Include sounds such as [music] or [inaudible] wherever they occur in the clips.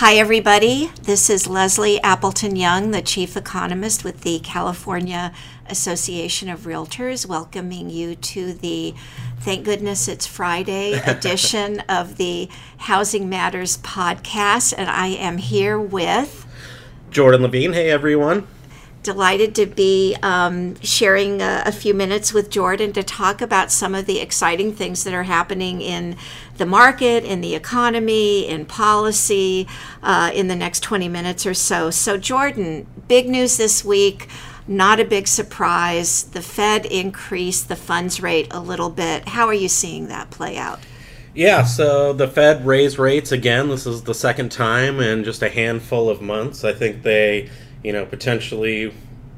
Hi, everybody. This is Leslie Appleton Young, the Chief Economist with the California Association of Realtors, welcoming you to the Thank Goodness It's Friday [laughs] edition of the Housing Matters podcast. And I am here with Jordan Levine. Hey, everyone delighted to be um, sharing a, a, few minutes with Jordan to talk about some of the exciting things that are happening in the market, in the economy, in policy uh, in the next 20 minutes or so. So, Jordan, big news this week. Not a big surprise. The Fed increased the funds rate a little bit. How are you seeing that play out? Yeah, so the Fed raised rates again. This is the second time in just a handful of months. I think they you know, potentially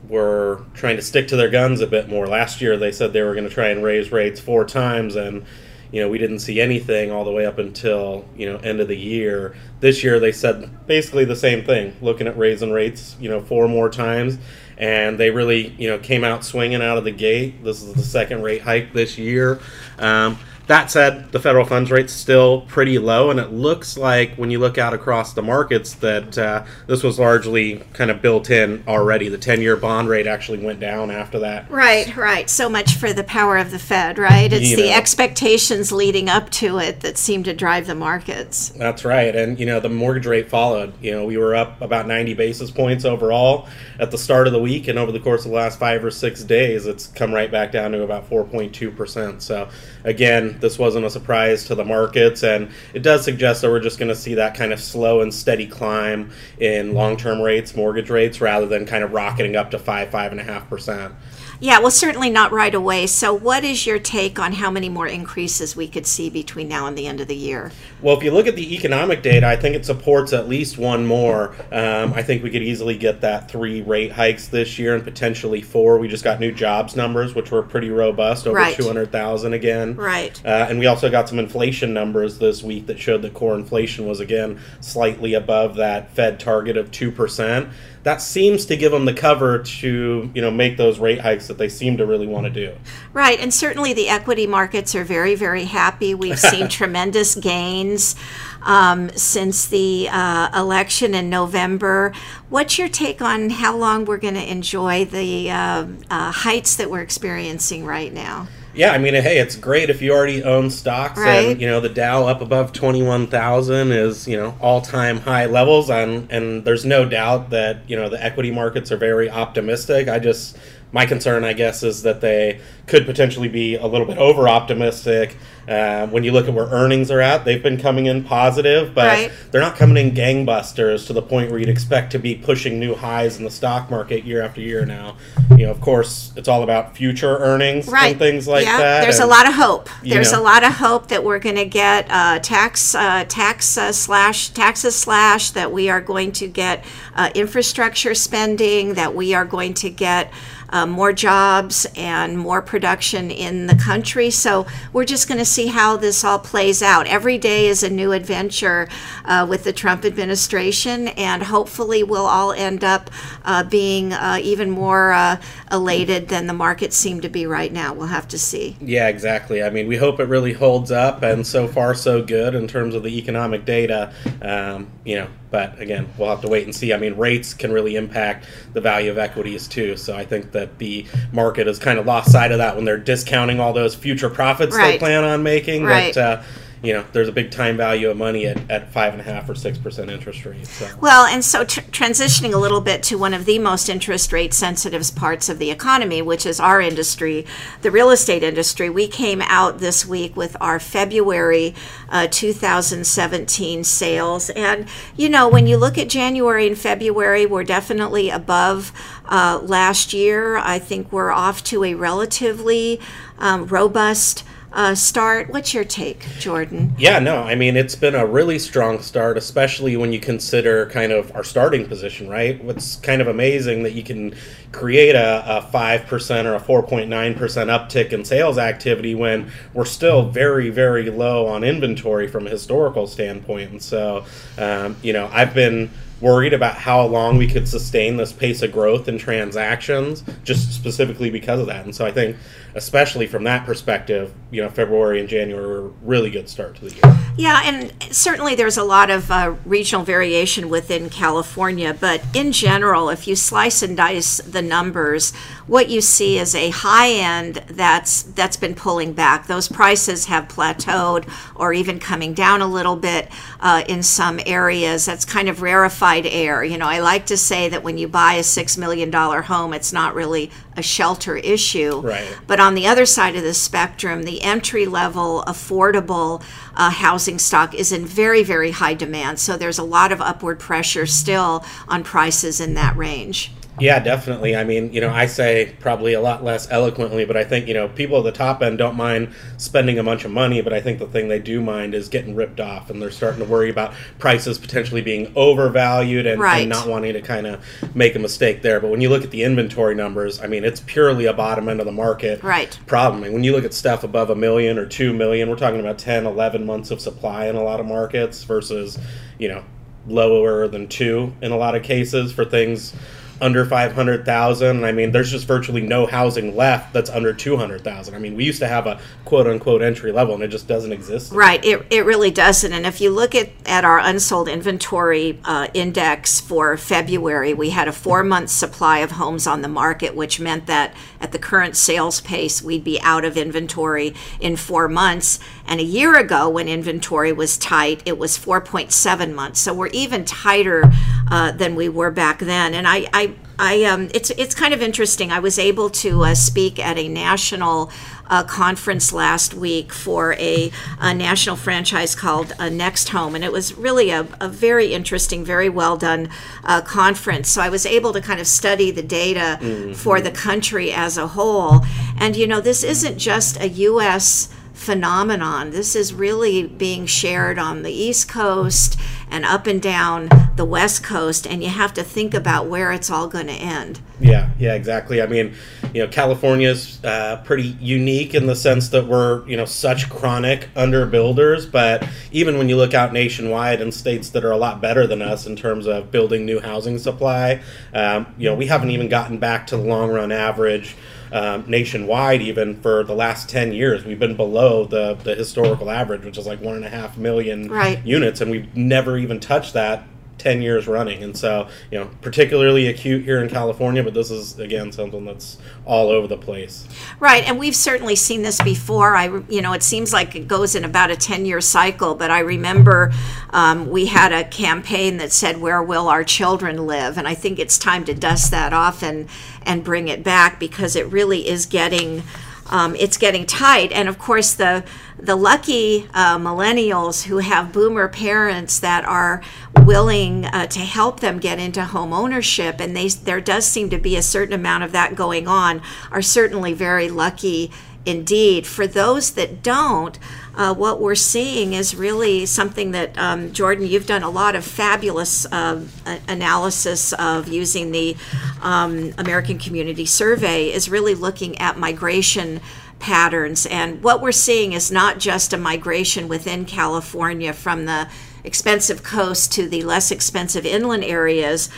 were trying to stick to their guns a bit more. Last year, they said they were going to try and raise rates four times, and you know, we didn't see anything all the way up until you know end of the year. This year, they said basically the same thing, looking at raising rates, you know, four more times, and they really you know came out swinging out of the gate. This is the second rate hike this year. Um, that said, the federal funds rate's still pretty low, and it looks like when you look out across the markets that uh, this was largely kind of built in already. The 10 year bond rate actually went down after that. Right, right. So much for the power of the Fed, right? It's you the know. expectations leading up to it that seem to drive the markets. That's right. And, you know, the mortgage rate followed. You know, we were up about 90 basis points overall at the start of the week, and over the course of the last five or six days, it's come right back down to about 4.2%. So, again, this wasn't a surprise to the markets, and it does suggest that we're just going to see that kind of slow and steady climb in long term rates, mortgage rates, rather than kind of rocketing up to five, five and a half percent. Yeah, well, certainly not right away. So, what is your take on how many more increases we could see between now and the end of the year? Well, if you look at the economic data, I think it supports at least one more. Um, I think we could easily get that three rate hikes this year and potentially four. We just got new jobs numbers, which were pretty robust, over right. 200,000 again. Right. Uh, and we also got some inflation numbers this week that showed that core inflation was again slightly above that Fed target of 2% that seems to give them the cover to you know make those rate hikes that they seem to really want to do. Right, and certainly the equity markets are very very happy. We've [laughs] seen tremendous gains um, since the uh, election in November. What's your take on how long we're going to enjoy the uh, uh, heights that we're experiencing right now? Yeah, I mean, hey, it's great if you already own stocks, right. and you know the Dow up above twenty one thousand is you know all time high levels, and and there's no doubt that you know the equity markets are very optimistic. I just my concern, I guess, is that they could potentially be a little bit over optimistic. Uh, when you look at where earnings are at, they've been coming in positive, but right. they're not coming in gangbusters to the point where you'd expect to be pushing new highs in the stock market year after year now. You know, of course, it's all about future earnings right. and things like yeah. that. There's and, a lot of hope. There's know. a lot of hope that we're going to get uh, tax uh, tax uh, slash taxes slash that we are going to get uh, infrastructure spending that we are going to get uh, more jobs and more production in the country. So we're just going to see how this all plays out. Every day is a new adventure uh, with the Trump administration, and hopefully we'll all end up uh, being uh, even more uh, elated than the markets seem to be right now. We'll have to see. Yeah, exactly. I mean, we hope it really holds up, and so far so good in terms of the economic data. Um, you know, but again, we'll have to wait and see. I mean, rates can really impact the value of equities too. So I think that the market has kind of lost sight of that when they're discounting all those future profits right. they plan on making. Right. That, uh, you know, there's a big time value of money at, at five and a half or six percent interest rates. So. Well, and so tr- transitioning a little bit to one of the most interest rate sensitive parts of the economy, which is our industry, the real estate industry. We came out this week with our February uh, 2017 sales, and you know, when you look at January and February, we're definitely above uh, last year. I think we're off to a relatively um, robust uh, start. What's your take, Jordan? Yeah, no, I mean, it's been a really strong start, especially when you consider kind of our starting position, right? What's kind of amazing that you can create a, a 5% or a 4.9% uptick in sales activity when we're still very, very low on inventory from a historical standpoint. And so, um, you know, I've been worried about how long we could sustain this pace of growth in transactions, just specifically because of that. And so I think, especially from that perspective, you know, February and January were a really good start to the year. Yeah, and certainly there's a lot of uh, regional variation within California, but in general, if you slice and dice the numbers, what you see is a high end that's that's been pulling back. Those prices have plateaued or even coming down a little bit uh, in some areas. That's kind of rarefied air. You know, I like to say that when you buy a six million dollar home, it's not really a shelter issue. Right. But on the other side of the spectrum, the entry level, affordable uh, housing stock is in very, very high demand. So there's a lot of upward pressure still on prices in that range. Yeah, definitely. I mean, you know, I say probably a lot less eloquently, but I think, you know, people at the top end don't mind spending a bunch of money, but I think the thing they do mind is getting ripped off and they're starting to worry about prices potentially being overvalued and, right. and not wanting to kind of make a mistake there. But when you look at the inventory numbers, I mean, it's purely a bottom end of the market right. problem. I mean, when you look at stuff above a million or 2 million, we're talking about 10, 11 months of supply in a lot of markets versus, you know, lower than two in a lot of cases for things under 500,000. I mean, there's just virtually no housing left that's under 200,000. I mean, we used to have a quote unquote entry level and it just doesn't exist. Right. It, it really doesn't. And if you look at, at our unsold inventory uh, index for February, we had a four month supply of homes on the market, which meant that at the current sales pace, we'd be out of inventory in four months. And a year ago, when inventory was tight, it was 4.7 months. So we're even tighter uh, than we were back then. And I, I I um, it's it's kind of interesting. I was able to uh, speak at a national uh, conference last week for a, a national franchise called uh, Next Home, and it was really a, a very interesting, very well done uh, conference. So I was able to kind of study the data mm-hmm. for the country as a whole, and you know this isn't just a U.S phenomenon. This is really being shared on the East Coast and up and down the West Coast, and you have to think about where it's all going to end. Yeah, yeah, exactly. I mean, you know, California's uh, pretty unique in the sense that we're, you know, such chronic underbuilders, but even when you look out nationwide in states that are a lot better than us in terms of building new housing supply, um, you know, we haven't even gotten back to the long run average um, nationwide, even for the last 10 years, we've been below the, the historical average, which is like one and a half million right. units, and we've never even touched that 10 years running. And so, you know, particularly acute here in California, but this is, again, something that's all over the place. Right. And we've certainly seen this before. I, you know, it seems like it goes in about a 10 year cycle, but I remember um, we had a campaign that said, Where will our children live? And I think it's time to dust that off and, and bring it back because it really is getting um, it's getting tight. And of course, the the lucky uh, millennials who have boomer parents that are willing uh, to help them get into home ownership, and they there does seem to be a certain amount of that going on, are certainly very lucky indeed. For those that don't, uh, what we're seeing is really something that, um, Jordan, you've done a lot of fabulous uh, analysis of using the um, American Community Survey, is really looking at migration patterns. And what we're seeing is not just a migration within California from the expensive coast to the less expensive inland areas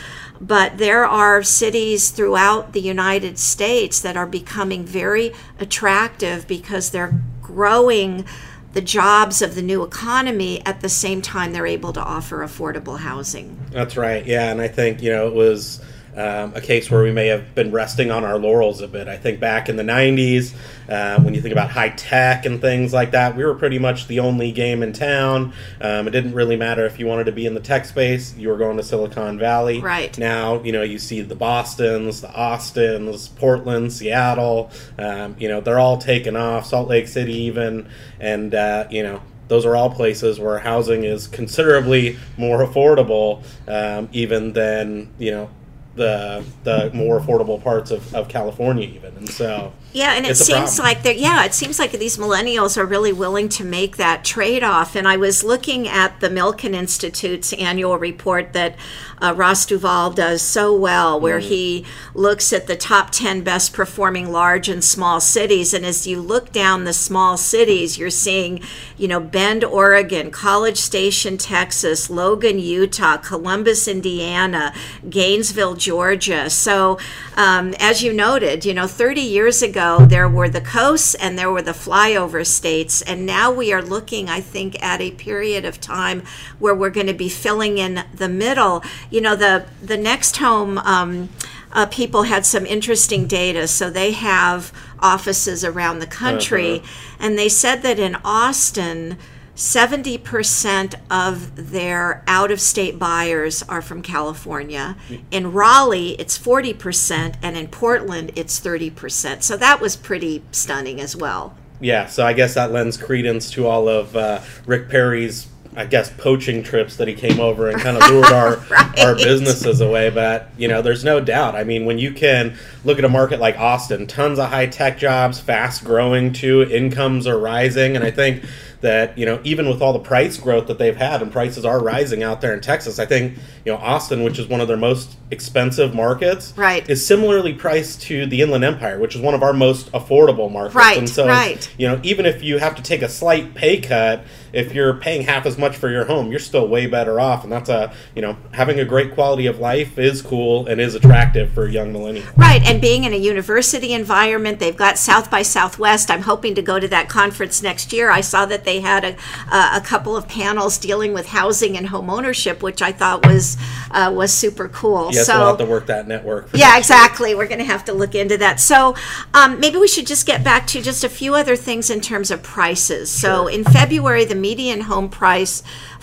but there are cities throughout the United States that are becoming very attractive because they're growing the jobs of the new economy at the same time they're able to offer affordable housing. That's right. Yeah, and I think, you know, it was um, a case where we may have been resting on our laurels a bit. I think back in the 90s, uh, when you think about high tech and things like that, we were pretty much the only game in town. Um, it didn't really matter if you wanted to be in the tech space, you were going to Silicon Valley. Right. Now, you know, you see the Bostons, the Austins, Portland, Seattle, um, you know, they're all taken off, Salt Lake City even, and, uh, you know, those are all places where housing is considerably more affordable, um, even than you know the the more affordable parts of, of California even. And so Yeah, and it seems like that. Yeah, it seems like these millennials are really willing to make that trade-off. And I was looking at the Milken Institute's annual report that uh, Ross DeVol does so well, where mm. he looks at the top ten best performing large and small cities. And as you look down the small cities, you're seeing, you know, Bend, Oregon, College Station, Texas, Logan, Utah, Columbus, Indiana, Gainesville, Georgia. So, um, as you noted, you know, 30 years ago ago, there were the coasts and there were the flyover states. And now we are looking, I think, at a period of time where we're going to be filling in the middle. You know, the, the next home. Um, uh, people had some interesting data. So they have offices around the country, uh-huh. and they said that in Austin, 70% of their out of state buyers are from California. In Raleigh, it's 40%, and in Portland, it's 30%. So that was pretty stunning as well. Yeah, so I guess that lends credence to all of uh, Rick Perry's, I guess, poaching trips that he came over and kind of lured [laughs] our, right. our businesses away. But, you know, there's no doubt. I mean, when you can look at a market like Austin, tons of high tech jobs, fast growing too, incomes are rising. And I think that you know even with all the price growth that they've had and prices are rising out there in Texas, I think you know Austin, which is one of their most expensive markets, right, is similarly priced to the Inland Empire, which is one of our most affordable markets. Right, and so right. you know even if you have to take a slight pay cut, if you're paying half as much for your home, you're still way better off, and that's a you know having a great quality of life is cool and is attractive for young millennials. Right, and being in a university environment, they've got South by Southwest. I'm hoping to go to that conference next year. I saw that they had a, a couple of panels dealing with housing and home ownership, which I thought was uh, was super cool. Yes, so we'll have to work that network. Yeah, exactly. We're going to have to look into that. So um, maybe we should just get back to just a few other things in terms of prices. So in February, the median home price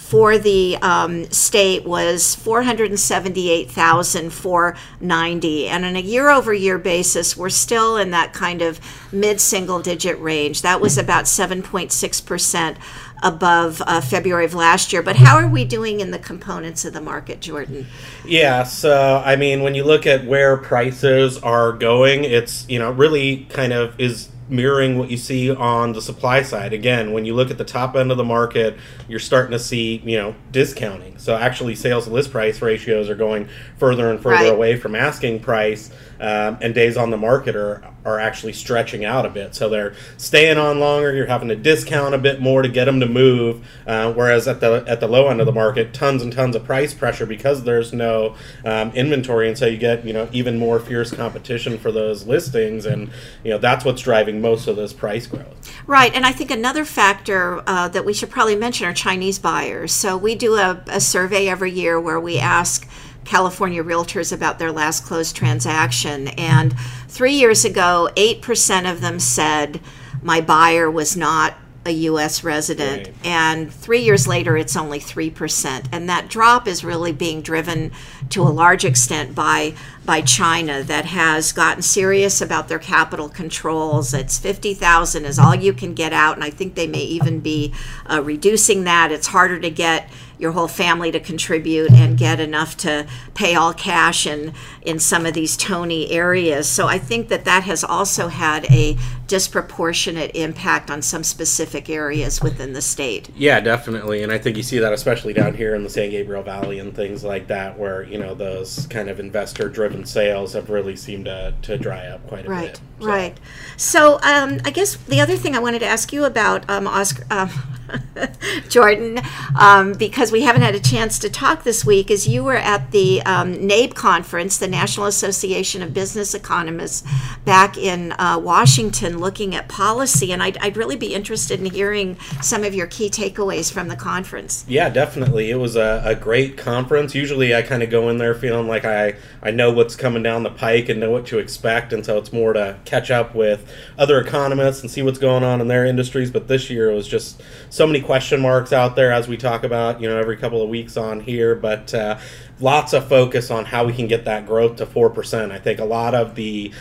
for the um, state was 478,490 and on a year over year basis we're still in that kind of mid single digit range. That was about 7.6% above uh, February of last year. But how are we doing in the components of the market Jordan? Yeah so I mean when you look at where prices are going it's you know really kind of is mirroring what you see on the supply side. Again, when you look at the top end of the market, you're starting to see, you know, discounting. So actually sales to list price ratios are going further and further right. away from asking price um, and days on the market are are actually stretching out a bit. So they're staying on longer. You're having to discount a bit more to get them to move. Uh, whereas at the at the low end of the market, tons and tons of price pressure because there's no um, inventory, and so you get you know even more fierce competition for those listings, and you know that's what's driving most of this price growth. Right, and I think another factor uh, that we should probably mention are Chinese buyers. So we do a, a survey every year where we ask California realtors about their last closed transaction. And three years ago, 8% of them said, My buyer was not a U.S. resident. Right. And three years later, it's only 3%. And that drop is really being driven to a large extent by, by China that has gotten serious about their capital controls. It's 50,000 is all you can get out. And I think they may even be uh, reducing that. It's harder to get your whole family to contribute and get enough to pay all cash in in some of these Tony areas. So I think that that has also had a disproportionate impact on some specific areas within the state. Yeah, definitely, and I think you see that especially down here in the San Gabriel Valley and things like that, where you know those kind of investor-driven sales have really seemed to, to dry up quite a right, bit. So. Right, So um, I guess the other thing I wanted to ask you about, um, Oscar. Um, [laughs] Jordan, um, because we haven't had a chance to talk this week, is you were at the um, NABE conference, the National Association of Business Economists, back in uh, Washington looking at policy. And I'd, I'd, really be interested in hearing some of your key takeaways from the conference. Yeah, definitely. It was a, a great conference. Usually I kind of go in there feeling like I, I know what's coming down the pike and know what to expect. And so it's more to catch up with other economists and see what's going on in their industries. But this year it was just so many question marks out there as we talk about, you know, every couple of weeks on here, but uh, lots of focus on how we can get that growth to 4%. I think a lot of the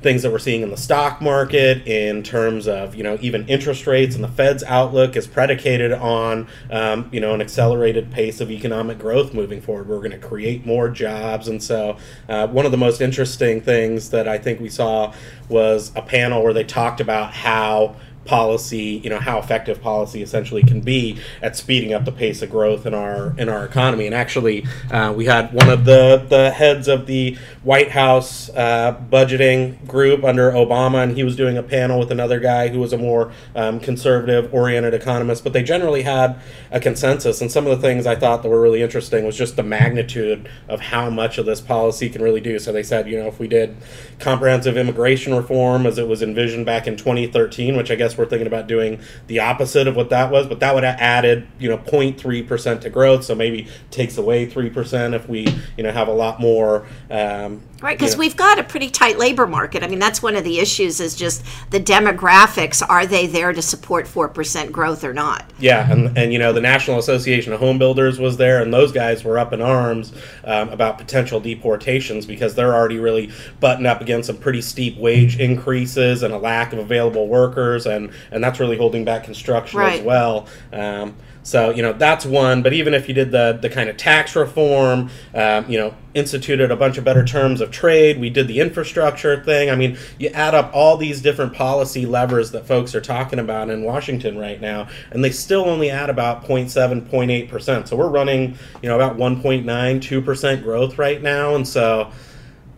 things that we're seeing in the stock market, in terms of you know even interest rates, and the Fed's outlook is predicated on um, you know an accelerated pace of economic growth moving forward. We're going to create more jobs, and so uh, one of the most interesting things that I think we saw was a panel where they talked about how policy, you know, how effective policy essentially can be at speeding up the pace of growth in our in our economy. And actually, uh, we had one of the the heads of the White House uh, budgeting group under Obama, and he was doing a panel with another guy who was a more um, conservative oriented economist. But they generally had a consensus. And some of the things I thought that were really interesting was just the magnitude of how much of this policy can really do. So they said, you know, if we did comprehensive immigration reform as it was envisioned back in 2013, which I guess we're thinking about doing the opposite of what that was, but that would have added, you know, 0.3% to growth. So maybe takes away 3% if we, you know, have a lot more. Um, right, because we've got a pretty tight labor market. I mean, that's one of the issues is just the demographics. Are they there to support 4% growth or not? Yeah, and, and you know, the National Association of Home Builders was there, and those guys were up in arms um, about potential deportations because they're already really buttoned up against some pretty steep wage increases and a lack of available workers, and and that's really holding back construction right. as well. Um, so you know that's one. But even if you did the the kind of tax reform, um, you know, instituted a bunch of better terms of trade, we did the infrastructure thing. I mean, you add up all these different policy levers that folks are talking about in Washington right now, and they still only add about 0.7, 0.8 percent. So we're running you know about 1.9, 2 percent growth right now, and so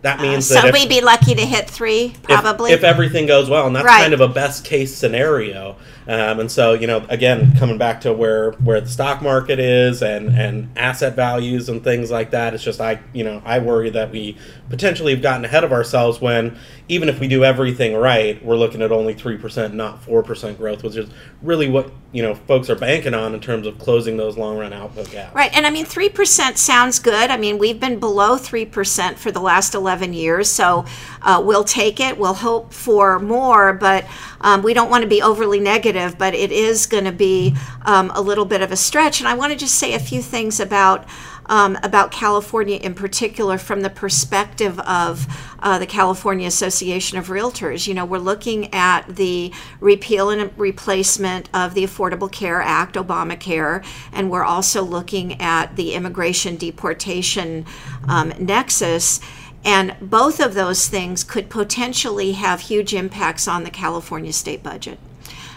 that uh, means uh, so that we'd be lucky to hit three, probably if, if everything goes well, and that's right. kind of a best case scenario. Um, and so, you know, again, coming back to where where the stock market is and and asset values and things like that, it's just I, you know, I worry that we potentially have gotten ahead of ourselves when even if we do everything right, we're looking at only three percent, not four percent growth, which is really what you know folks are banking on in terms of closing those long run output gaps. Right, and I mean, three percent sounds good. I mean, we've been below three percent for the last eleven years, so uh, we'll take it. We'll hope for more, but um, we don't want to be overly negative, but it is going to be um, a little bit of a stretch. And I want to just say a few things about. Um, about California in particular from the perspective of uh, the California Association of Realtors. You know, we're looking at the repeal and replacement of the Affordable Care Act, Obamacare, and we're also looking at the immigration deportation um, nexus. And both of those things could potentially have huge impacts on the California state budget.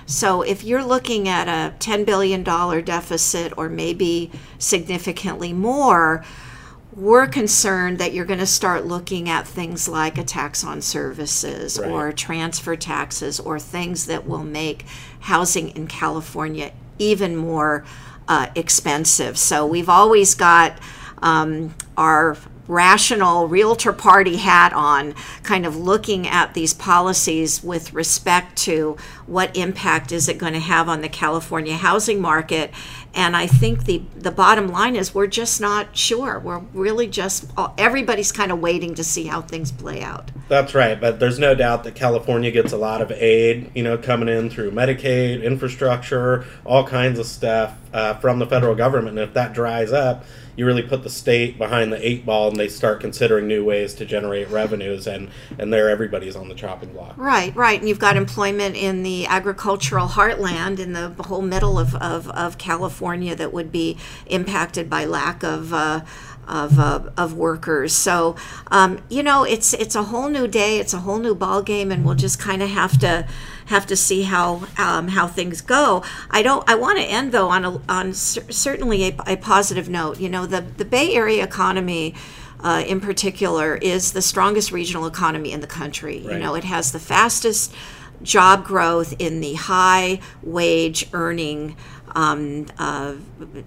So if you're looking at a $10 billion deficit or maybe significantly more, we're concerned that you're going to start looking at things like a tax on services right. or transfer taxes or things that will make housing in California even more uh, expensive. So we've always got um, our rational realtor party hat on, kind of looking at these policies with respect to what impact is it going to have on the California housing market. And I think the the bottom line is we're just not sure. We're really just everybody's kind of waiting to see how things play out. That's right, but there's no doubt that California gets a lot of aid, you know, coming in through Medicaid, infrastructure, all kinds of stuff uh, from the federal government. And if that dries up, you really put the state behind the eight ball and they start considering new ways to generate revenues and and there everybody's on the chopping block right right and you've got employment in the agricultural heartland in the whole middle of, of, of california that would be impacted by lack of uh, of, uh, of workers. So um, you know, it's it's a whole new day. It's a whole new ball game, and we'll just kind of have to have to see how um, how things go. I don't. I want to end though on a, on cer- certainly a, a, positive note. You know, the the Bay Area economy. Uh, in particular, is the strongest regional economy in the country. Right. You know, it has the fastest job growth in the high wage earning um, uh,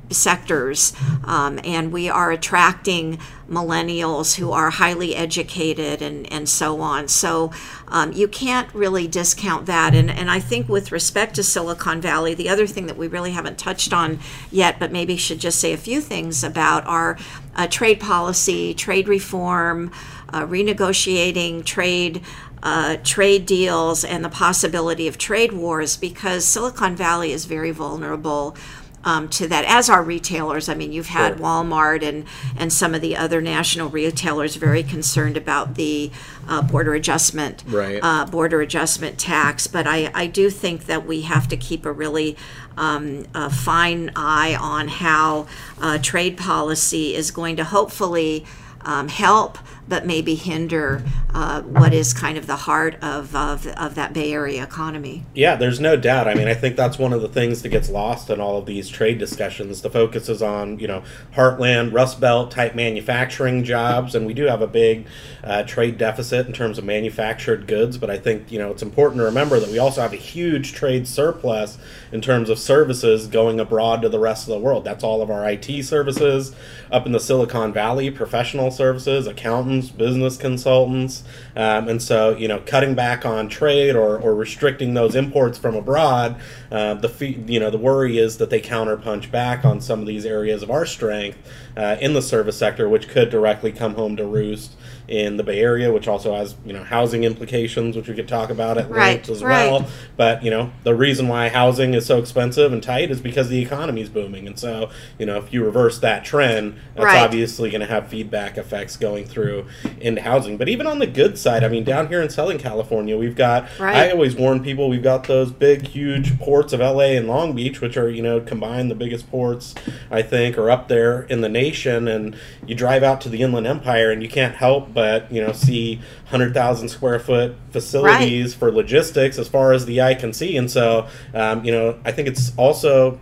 sectors, um, and we are attracting millennials who are highly educated and, and so on. So um, you can't really discount that. And, and I think with respect to Silicon Valley, the other thing that we really haven't touched on yet, but maybe should just say a few things about our uh, trade policy, trade reform, uh, renegotiating trade uh, trade deals and the possibility of trade wars because Silicon Valley is very vulnerable um, to that, as are retailers. I mean, you've had sure. Walmart and and some of the other national retailers very concerned about the uh, border adjustment right. uh, border adjustment tax. But I, I do think that we have to keep a really um, a fine eye on how uh, trade policy is going to hopefully um, help but maybe hinder uh, what is kind of the heart of, of, of that Bay Area economy. Yeah, there's no doubt. I mean, I think that's one of the things that gets lost in all of these trade discussions. The focus is on, you know, heartland, Rust Belt type manufacturing jobs, and we do have a big uh, trade deficit in terms of manufactured goods, but I think, you know, it's important to remember that we also have a huge trade surplus in terms of services going abroad to the rest of the world. That's all of our IT services up in the Silicon Valley, professional services, accountants consultants, business consultants, um, and so you know cutting back on trade or, or restricting those imports from abroad. Uh, the fee, you know the worry is that they counterpunch back on some of these areas of our strength uh, in the service sector, which could directly come home to roost in the Bay Area, which also has you know housing implications, which we could talk about at right, length as right. well. But you know the reason why housing is so expensive and tight is because the economy is booming, and so you know if you reverse that trend, that's right. obviously going to have feedback effects going through into housing. But even on the good side, I mean, down here in Southern California, we've got. I always warn people we've got those big, huge ports of LA and Long Beach, which are you know combined the biggest ports I think are up there in the nation, and you drive out to the Inland Empire and you can't help but you know see hundred thousand square foot facilities right. for logistics as far as the eye can see, and so um, you know I think it's also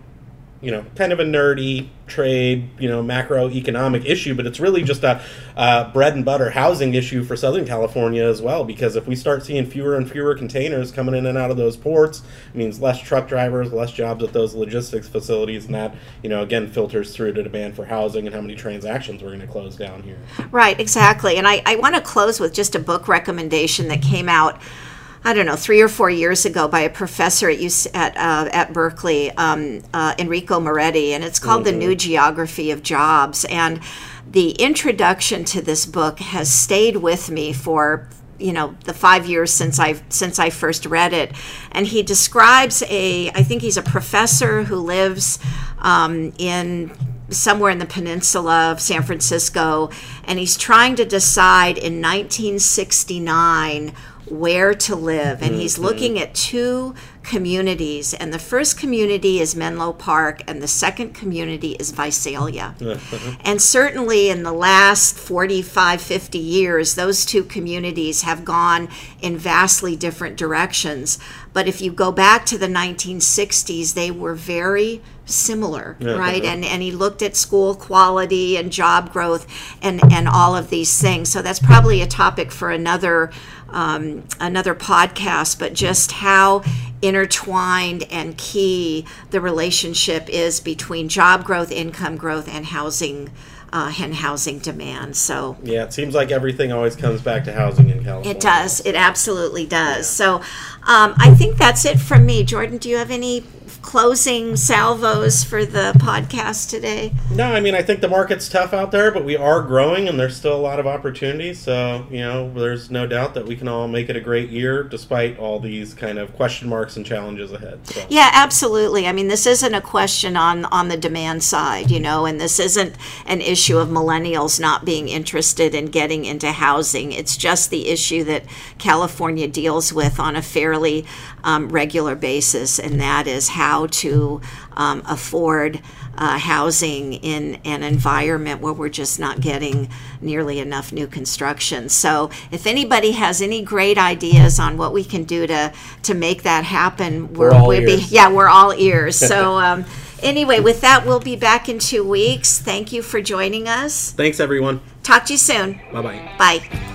you know, kind of a nerdy trade, you know, macroeconomic issue, but it's really just a uh, bread and butter housing issue for Southern California as well. Because if we start seeing fewer and fewer containers coming in and out of those ports, it means less truck drivers, less jobs at those logistics facilities, and that, you know, again filters through to demand for housing and how many transactions we're going to close down here. Right, exactly. And I, I want to close with just a book recommendation that came out I don't know, three or four years ago by a professor at UC, at, uh, at Berkeley, um, uh, Enrico Moretti, and it's called mm-hmm. The New Geography of Jobs. And the introduction to this book has stayed with me for you know the five years since I since I first read it, and he describes a I think he's a professor who lives um, in somewhere in the peninsula of San Francisco, and he's trying to decide in 1969 where to live. And mm-hmm. he's looking at two communities. And the first community is Menlo Park, and the second community is Visalia. [laughs] and certainly in the last 45, 50 years, those two communities have gone in vastly different directions. But if you go back to the 1960s, they were very similar, right? And and he looked at school quality and job growth and and all of these things. So that's probably a topic for another um, another podcast, but just how intertwined and key the relationship is between job growth, income growth, and housing. Uh, and housing demand. So yeah, it seems like everything always comes back to housing in California. It does. It absolutely does. Yeah. So um, I think that's it from me. Jordan, do you have any closing salvos for the podcast today? No, I mean I think the market's tough out there, but we are growing and there's still a lot of opportunities. So you know, there's no doubt that we can all make it a great year despite all these kind of question marks and challenges ahead. So. Yeah, absolutely. I mean, this isn't a question on on the demand side, you know, and this isn't an issue of millennials not being interested in getting into housing. It's just the issue that California deals with on a fairly um, regular basis, and that is how to um, afford uh, housing in an environment where we're just not getting nearly enough new construction. So, if anybody has any great ideas on what we can do to to make that happen, we're, we're all we'll ears. Be, yeah, we're all ears. [laughs] So. Um, anyway, with that, we'll be back in two weeks. Thank you for joining us. Thanks, everyone. Talk to you soon. Bye-bye. Bye.